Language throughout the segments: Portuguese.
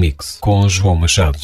Mix com João Machado.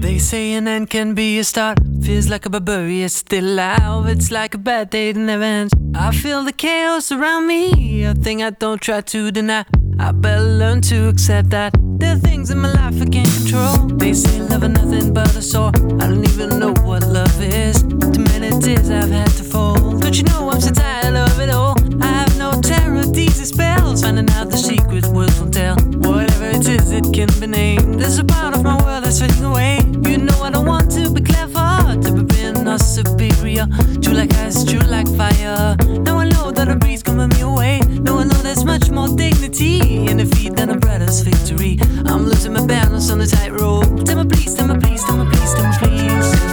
They say an end can be a start. Feels like a barbarian still alive. It's like a bad day that never ends. I feel the chaos around me. A thing I don't try to deny. I better learn to accept that there are things in my life I can't control. They say love is nothing but a sore. I don't even know what love is. Too many tears I've had to fold. Don't you know I'm so tired of it all? I have no terror, these spells. Finding out the secret words will tell. Whatever it is, it can be named. There's a part of my world that's fading away. You know I don't want to be clever, to be being or superior. True like ice, true like fire. Now I coming me away. Now I know there's much more dignity in defeat than a brother's victory. I'm losing my balance on the tightrope. Tell me please, tell me please, tell me please, tell me please.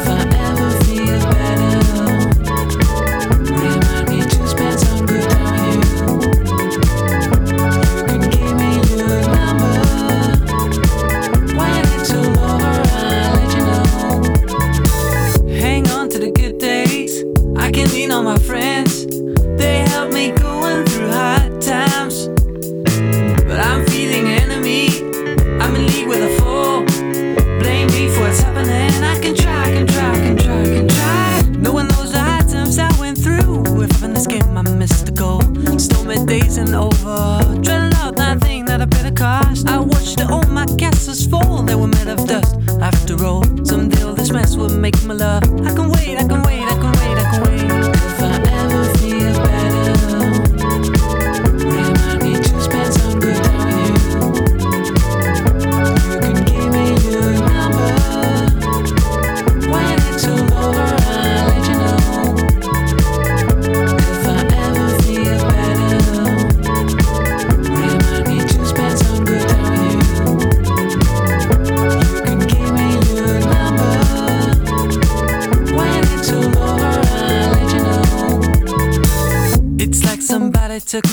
And over. Dreading out that thing that I paid a cost. I watched all my castles fall. They were made of dust. After all, someday all this mess will make my love.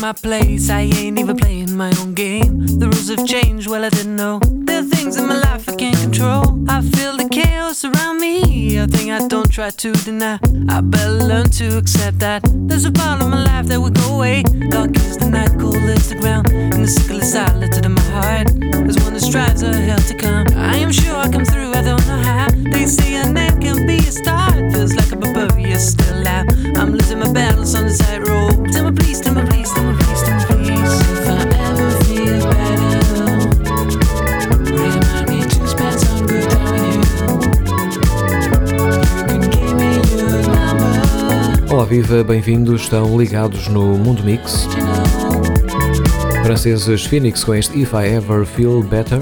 My place. I ain't even playing my own game. The rules have changed, well, I didn't know. There are things in my life I can't control. I feel the chaos around me, a thing I don't try to deny. I better learn to accept that. There's a part of my viva, bem-vindos. Estão ligados no Mundo Mix. Franceses Phoenix com este If I Ever Feel Better.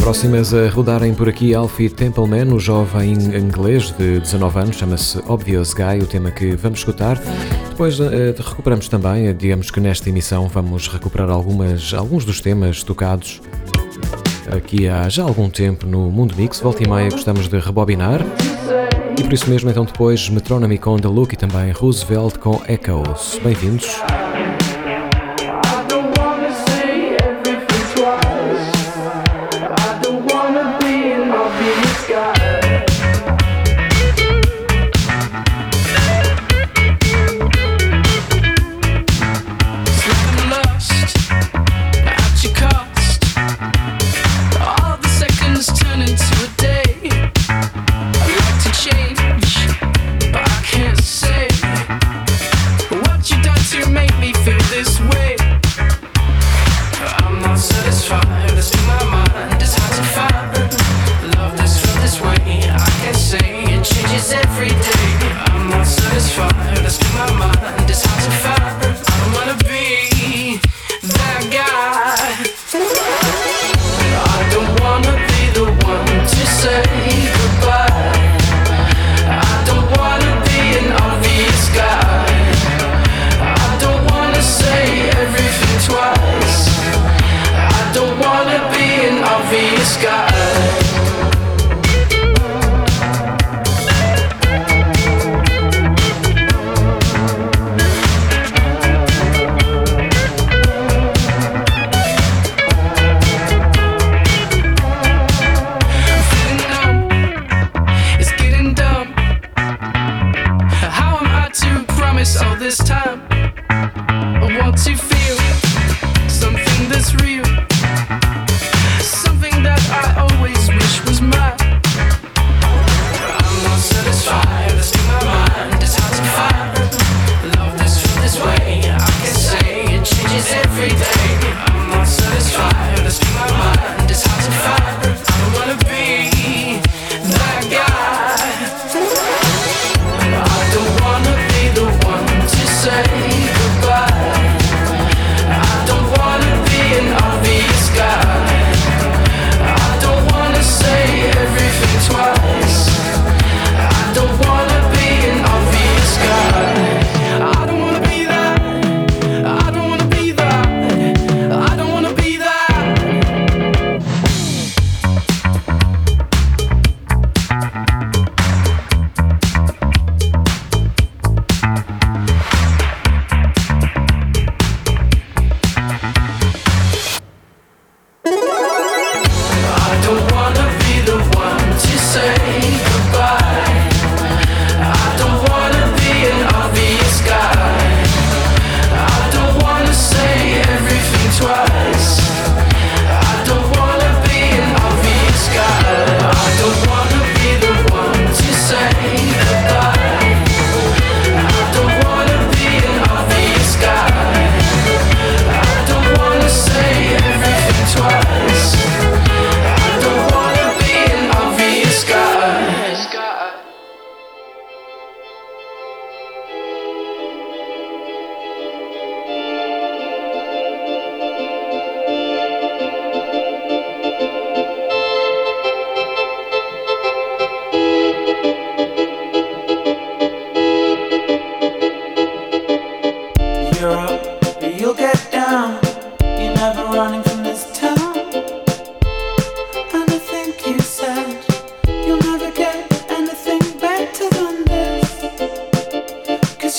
Próximas a rodarem por aqui Alfie Templeman, o jovem inglês de 19 anos, chama-se Obvious Guy, o tema que vamos escutar. Depois eh, recuperamos também, eh, digamos que nesta emissão vamos recuperar algumas, alguns dos temas tocados aqui há já algum tempo no Mundo Mix. Volta e meia gostamos de rebobinar. E por isso mesmo, então depois Metronomy com The Look e também Roosevelt com Echoes. Bem-vindos.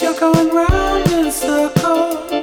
You're going round in circles.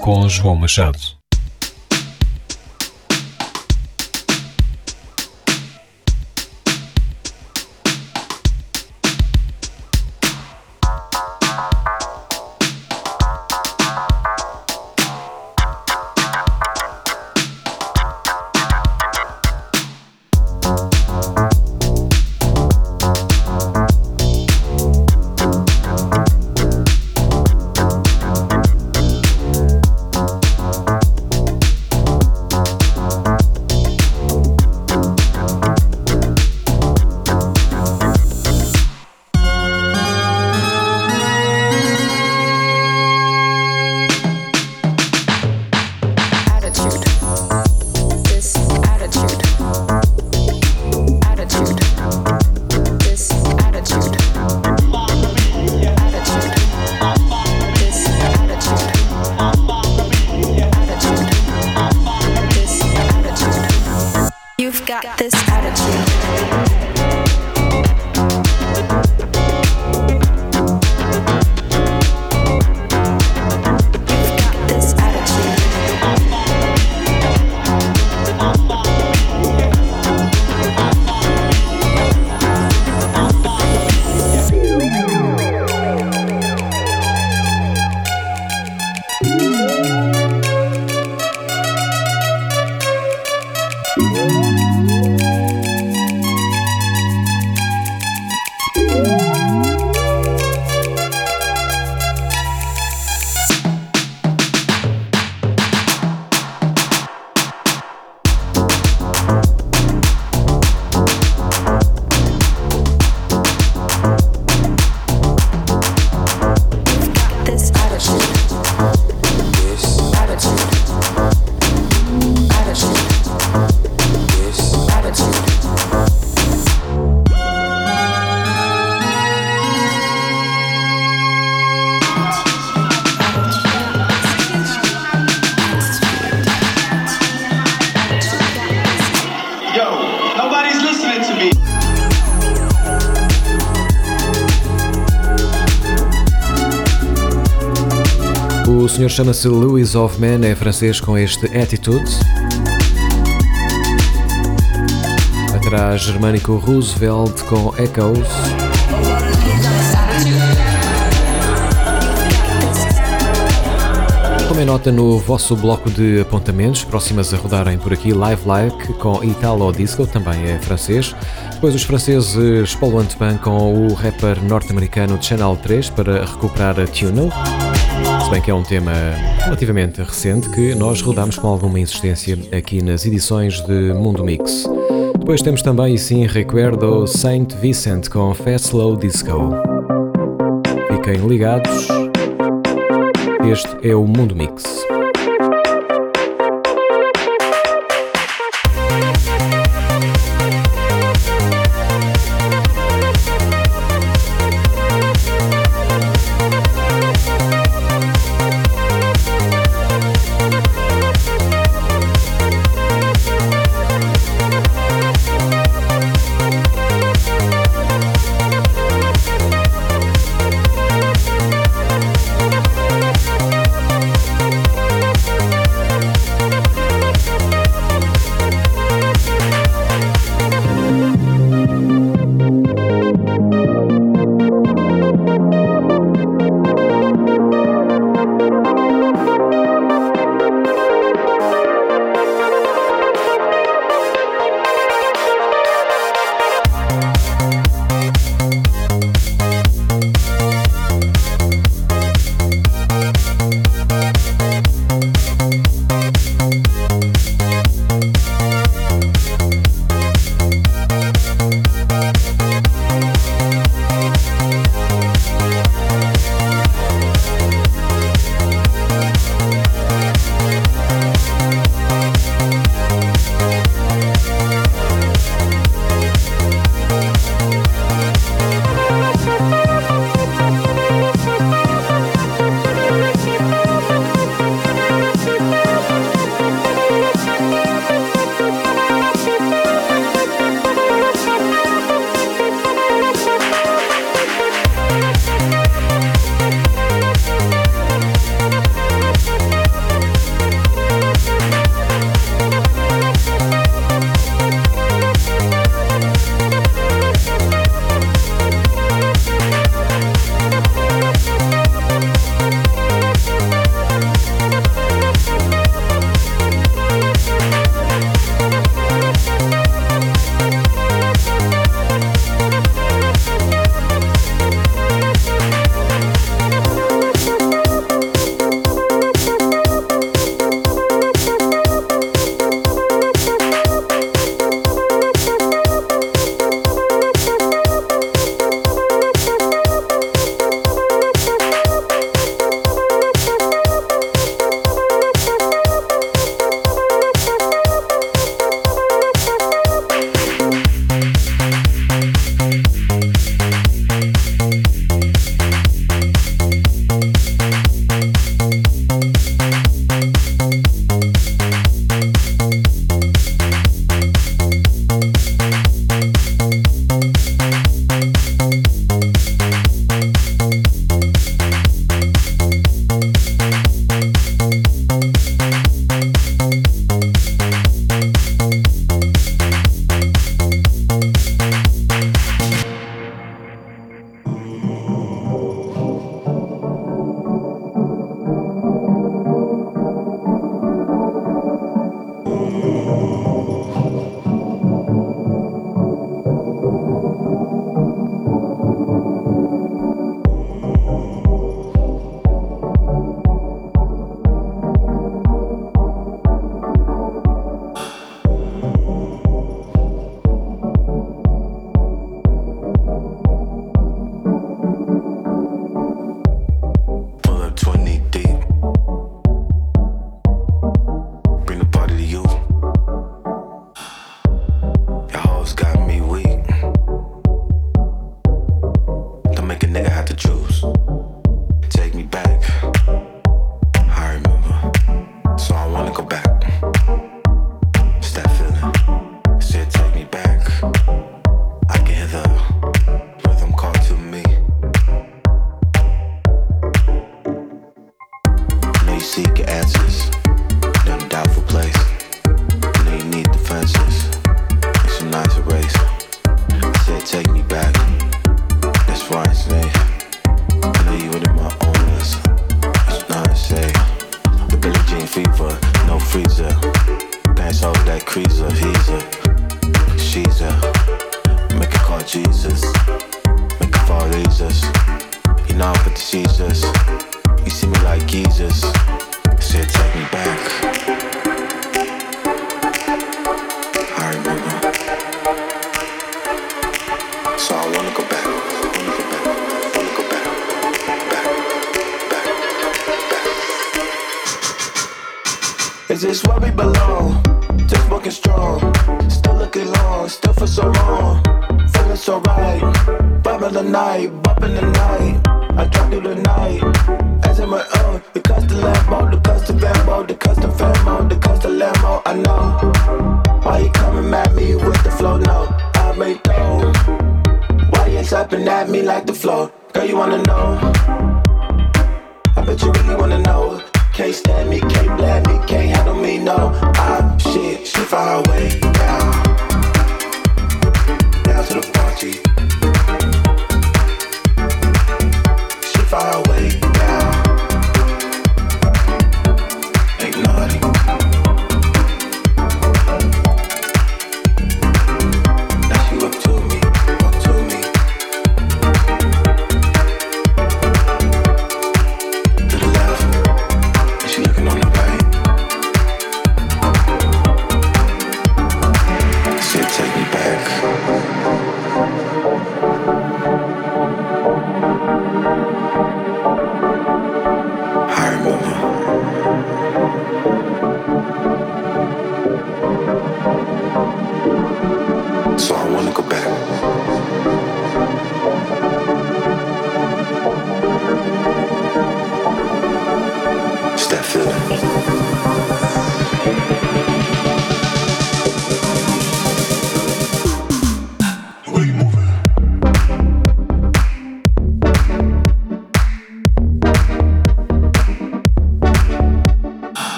com João Machado. Senhor chama-se Louis Hoffman, é francês com este Attitude. Atrás, germânico Roosevelt com Echoes. Tomem nota no vosso bloco de apontamentos, próximas a rodarem por aqui, Live Like com Italo Disco, também é francês. Depois os franceses Paulo Antoine com o rapper norte-americano Channel 3 para recuperar a Tunnel bem que é um tema relativamente recente que nós rodamos com alguma insistência aqui nas edições de Mundo Mix. Depois temos também, e sim, Recuerdo Saint Vincent com Fast Slow Disco. Fiquem ligados, este é o Mundo Mix.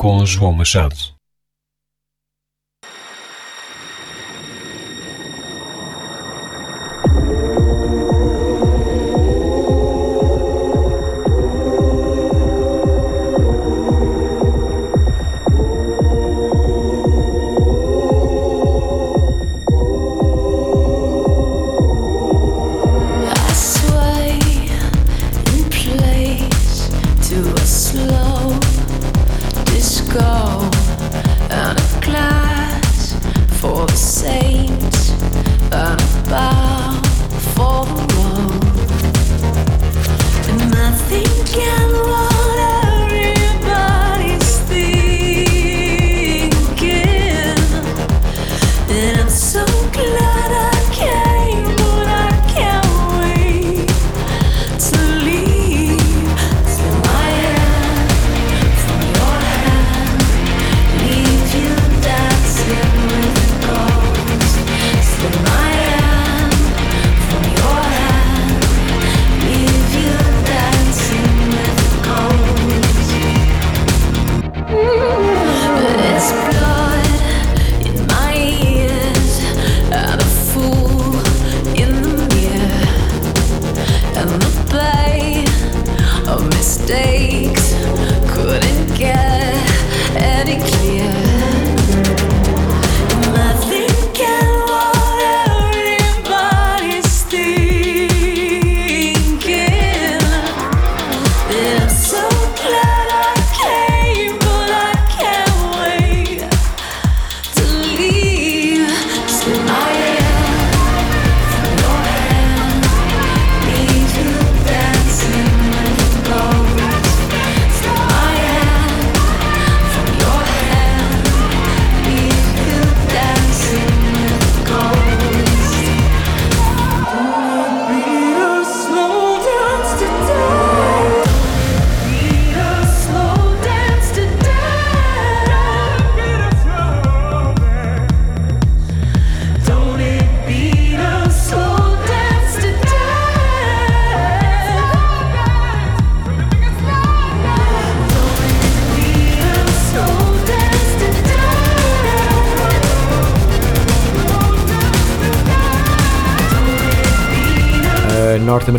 Com João Machado.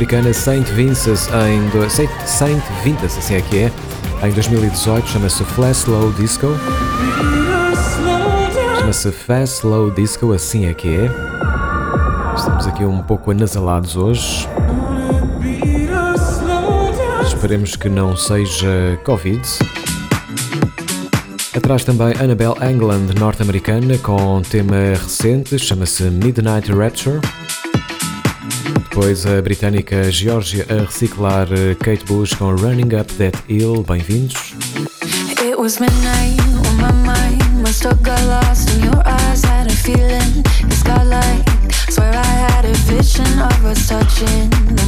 americana Saint Vincent em. Saint, Saint Vincent assim é que é, em 2018, chama-se Fast Slow Disco. Chama-se Fast Slow Disco, assim é que é. Estamos aqui um pouco anasalados hoje. Esperemos que não seja Covid. Atrás também Annabelle England, norte-americana, com um tema recente, chama-se Midnight Rapture depois a britânica Georgia a reciclar eh, Kate Bush com Running Up That Hill. Bem-vindos. It was midnight my mind. Got lost in your eyes. Had a feeling it's got. Swear I had a vision of us touching. The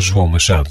João Machado.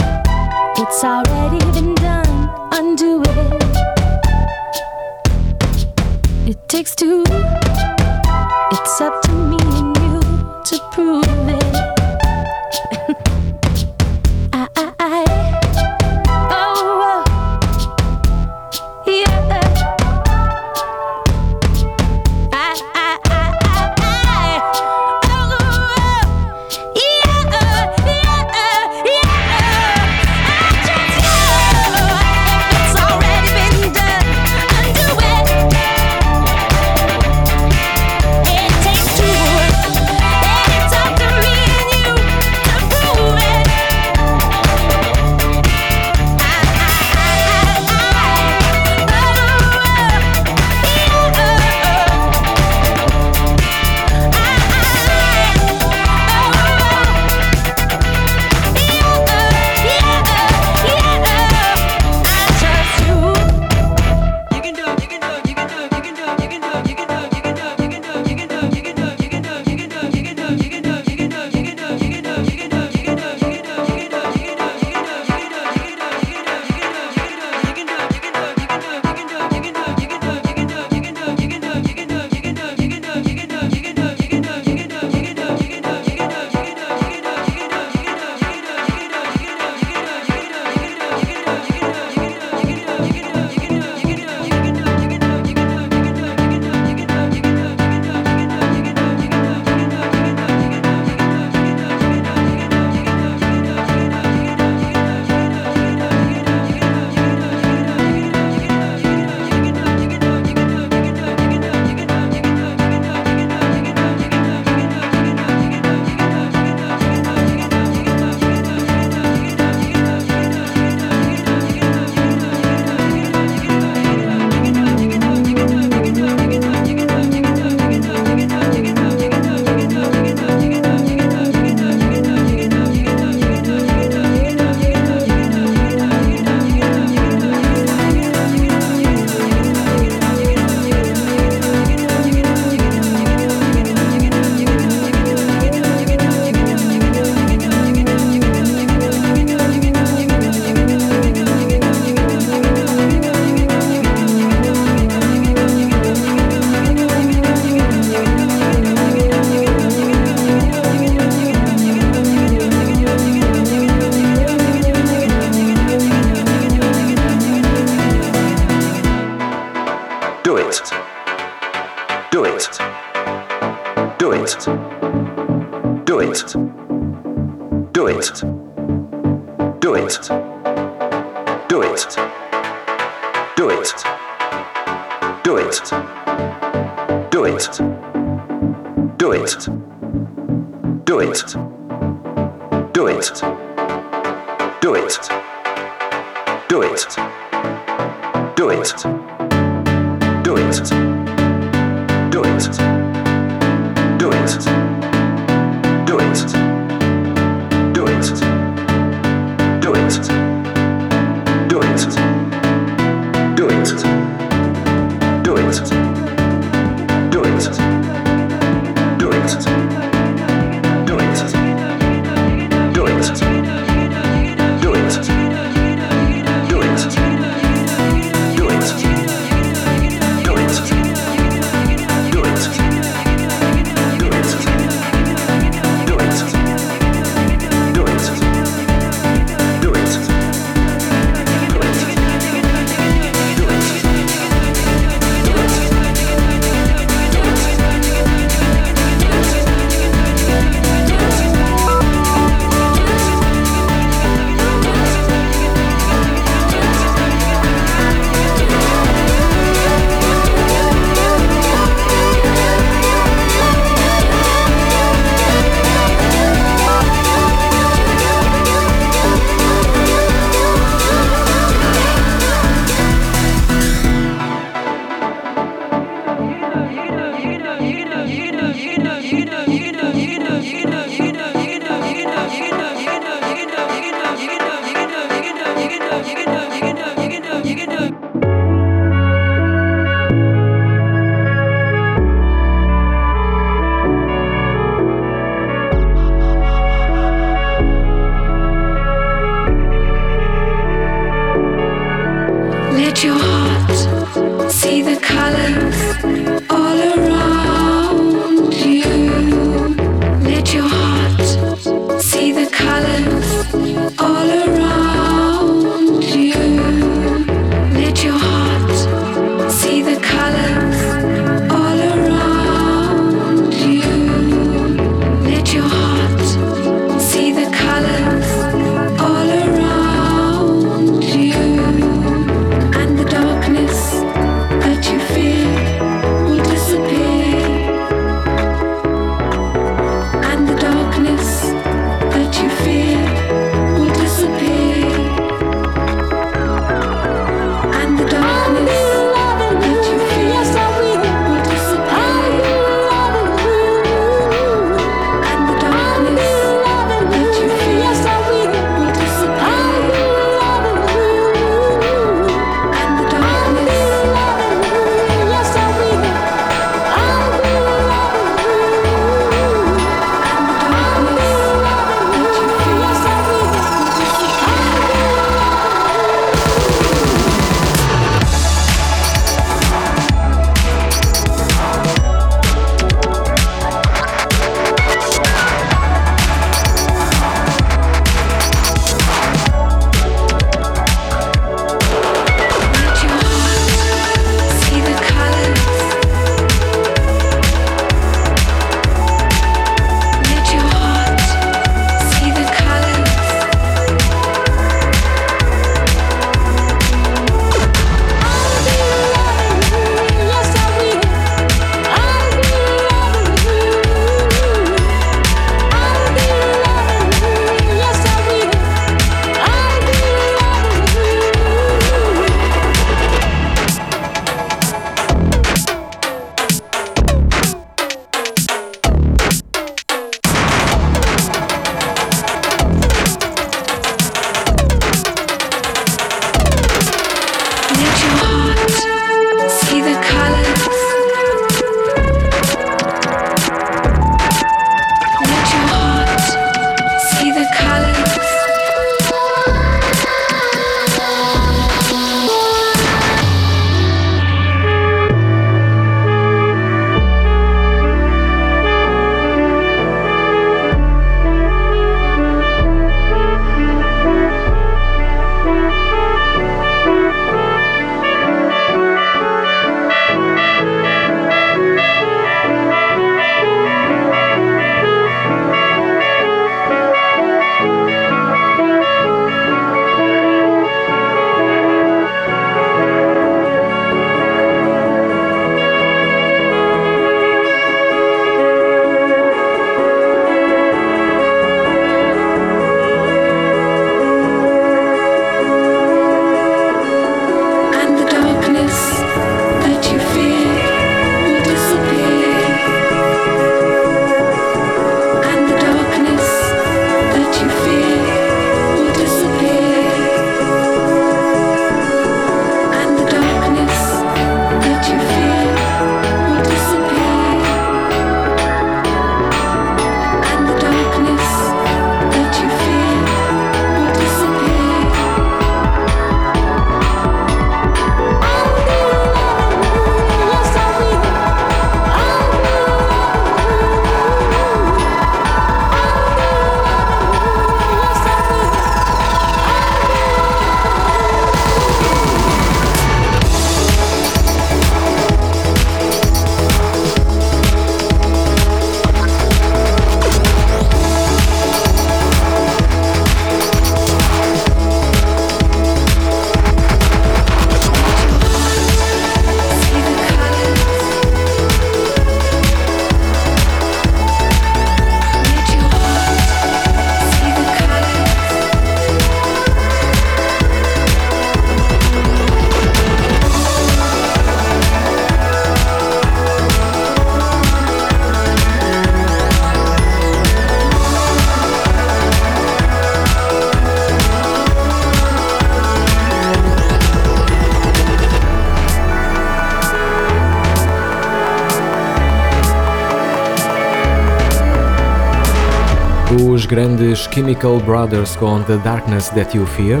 Os grandes Chemical Brothers com The Darkness That You Fear.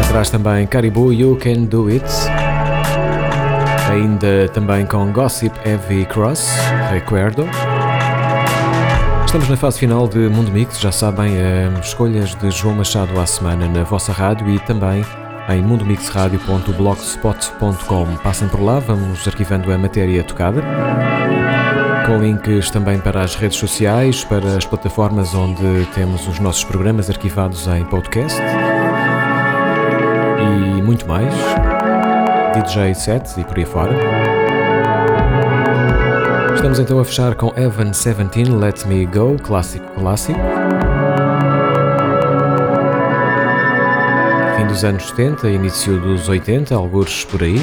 Atrás também Caribou You Can Do It. Ainda também com Gossip Heavy Cross, Recuerdo. Estamos na fase final de Mundo Mix, já sabem, eh, escolhas de João Machado à semana na vossa rádio e também em mundomixradio.blogspot.com. Passem por lá, vamos arquivando a matéria tocada. Com links também para as redes sociais, para as plataformas onde temos os nossos programas arquivados em podcast e muito mais. DJ sets e por aí fora. Estamos então a fechar com Evan 17 Let Me Go, clássico clássico. Fim dos anos 70, início dos 80, alguns por aí.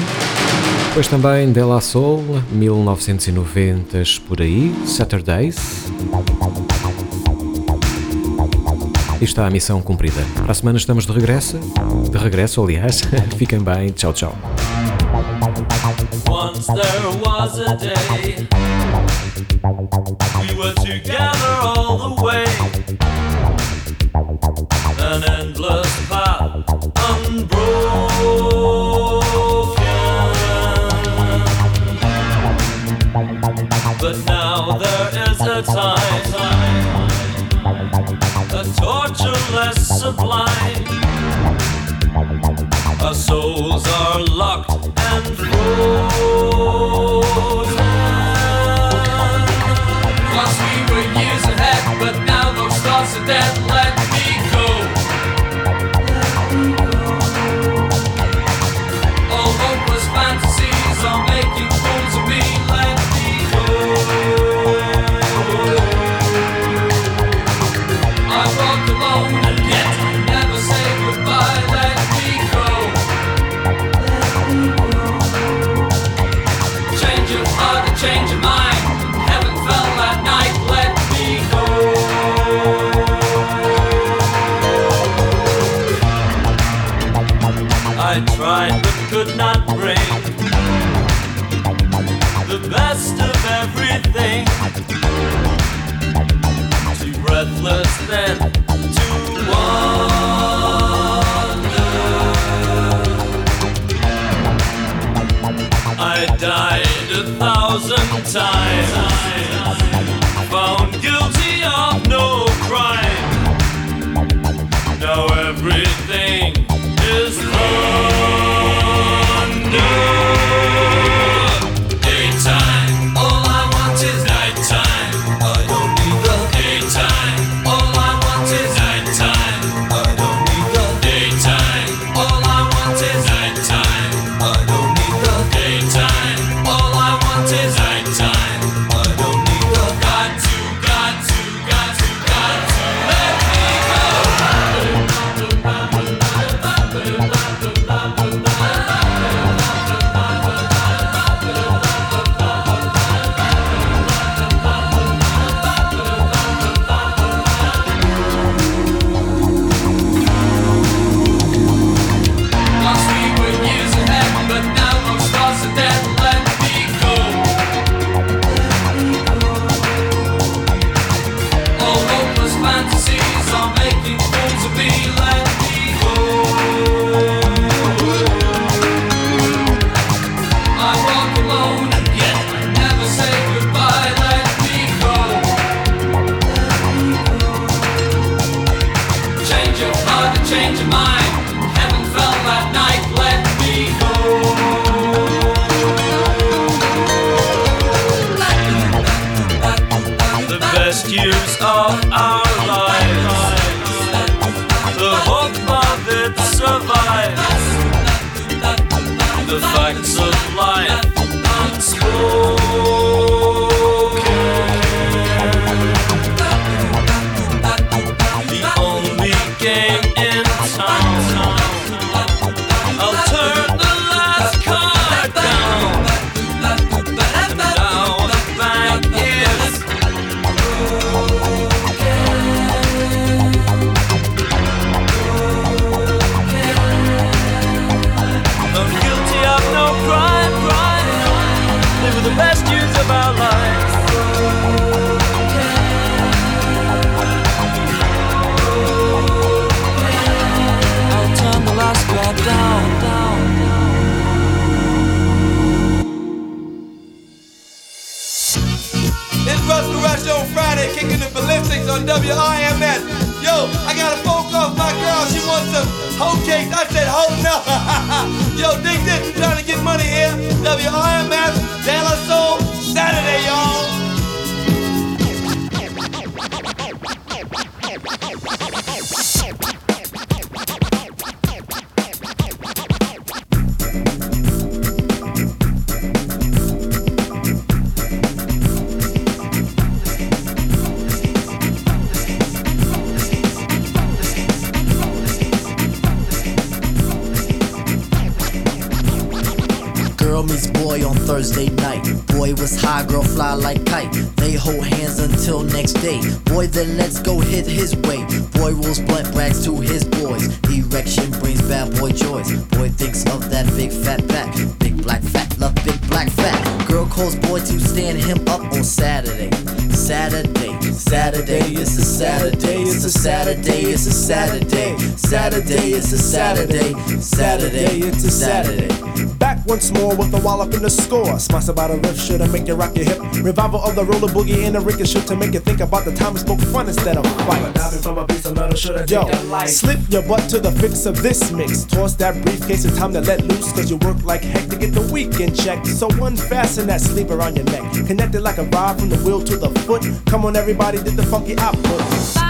Depois também De La Soul, 1990 por aí, Saturdays. E está a missão cumprida. Para a semana estamos de regresso. De regresso, aliás. Fiquem bem. Tchau, tchau. Once there was a day we were together all the way. accident Thursday night. Boy was high, girl fly like kite. They hold hands until next day. Boy then let's go hit his way. Boy rolls blunt brags to his boys. Erection brings bad boy joys. Boy thinks of that big fat back. Big black fat, love big black fat. Girl calls boy to stand him up on Saturday. Saturday, Saturday, it's a Saturday, it's a Saturday, it's a Saturday. Saturday, it's a Saturday, Saturday, it's a Saturday. Once more with a wallop in the score. Sponsored by the lift should I make you rock your hip. Revival of the roller boogie and the ricochet to make you think about the time we spoke fun instead of fight. from a piece of metal should I Yo, slip your butt to the fix of this mix. Toss that briefcase, it's time to let loose. Cause you work like heck to get the weekend checked. So unfasten that sleeper on your neck. Connected like a rod from the wheel to the foot. Come on, everybody, did the funky output.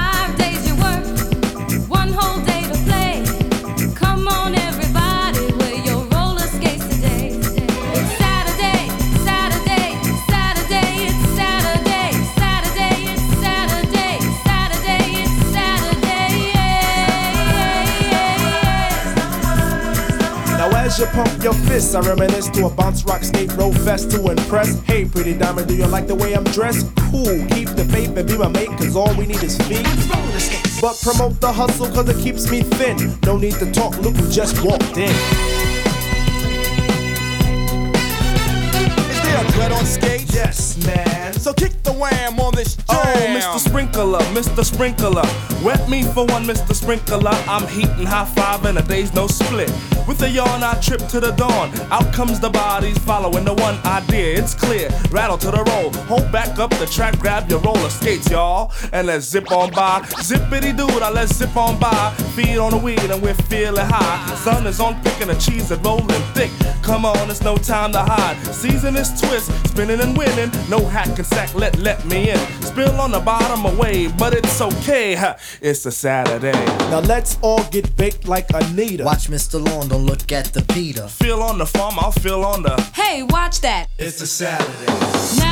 As you pump your fists, I reminisce to a bounce rock skate roll fest to impress. Hey, pretty diamond, do you like the way I'm dressed? Cool, keep the faith and be my mate, cause all we need is feet. But promote the hustle cause it keeps me thin. No need to talk, look who just walked in. Is there dread on? Yes, man. So kick the wham on this oh, jam. Oh, Mr. Sprinkler, Mr. Sprinkler. Wet me for one, Mr. Sprinkler. I'm heating high five and a day's no split. With a yawn, I trip to the dawn. Out comes the bodies following the one idea. It's clear. Rattle to the roll. Hold back up the track, grab your roller skates, y'all. And let's zip on by. Zippity doo, now let's zip on by. Feed on the weed and we're feeling high. Sun is on thick and the cheese is rolling thick. Come on, it's no time to hide. Season is twist, spinning and winning. No hack and sack, let let me in. Spill on the bottom away, but it's okay. ha, It's a Saturday. Now let's all get baked like Anita. Watch Mr. Lawn, don't look at the Peter. Feel on the farm, I'll feel on the. Hey, watch that. It's a Saturday. Now